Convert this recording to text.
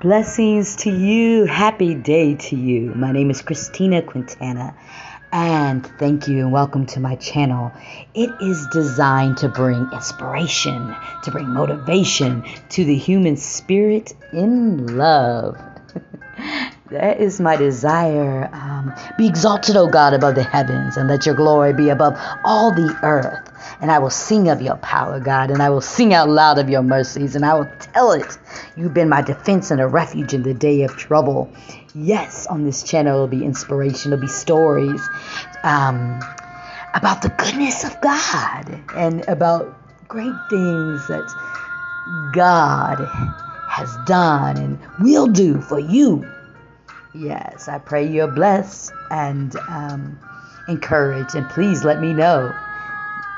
Blessings to you. Happy day to you. My name is Christina Quintana, and thank you and welcome to my channel. It is designed to bring inspiration, to bring motivation to the human spirit in love. That is my desire. Um, be exalted, O God, above the heavens, and let your glory be above all the earth. And I will sing of your power, God, and I will sing out loud of your mercies, and I will tell it. You've been my defense and a refuge in the day of trouble. Yes, on this channel it'll be inspiration, It will be stories um, about the goodness of God and about great things that God has done and will do for you. Yes, I pray you're blessed and um, encouraged, and please let me know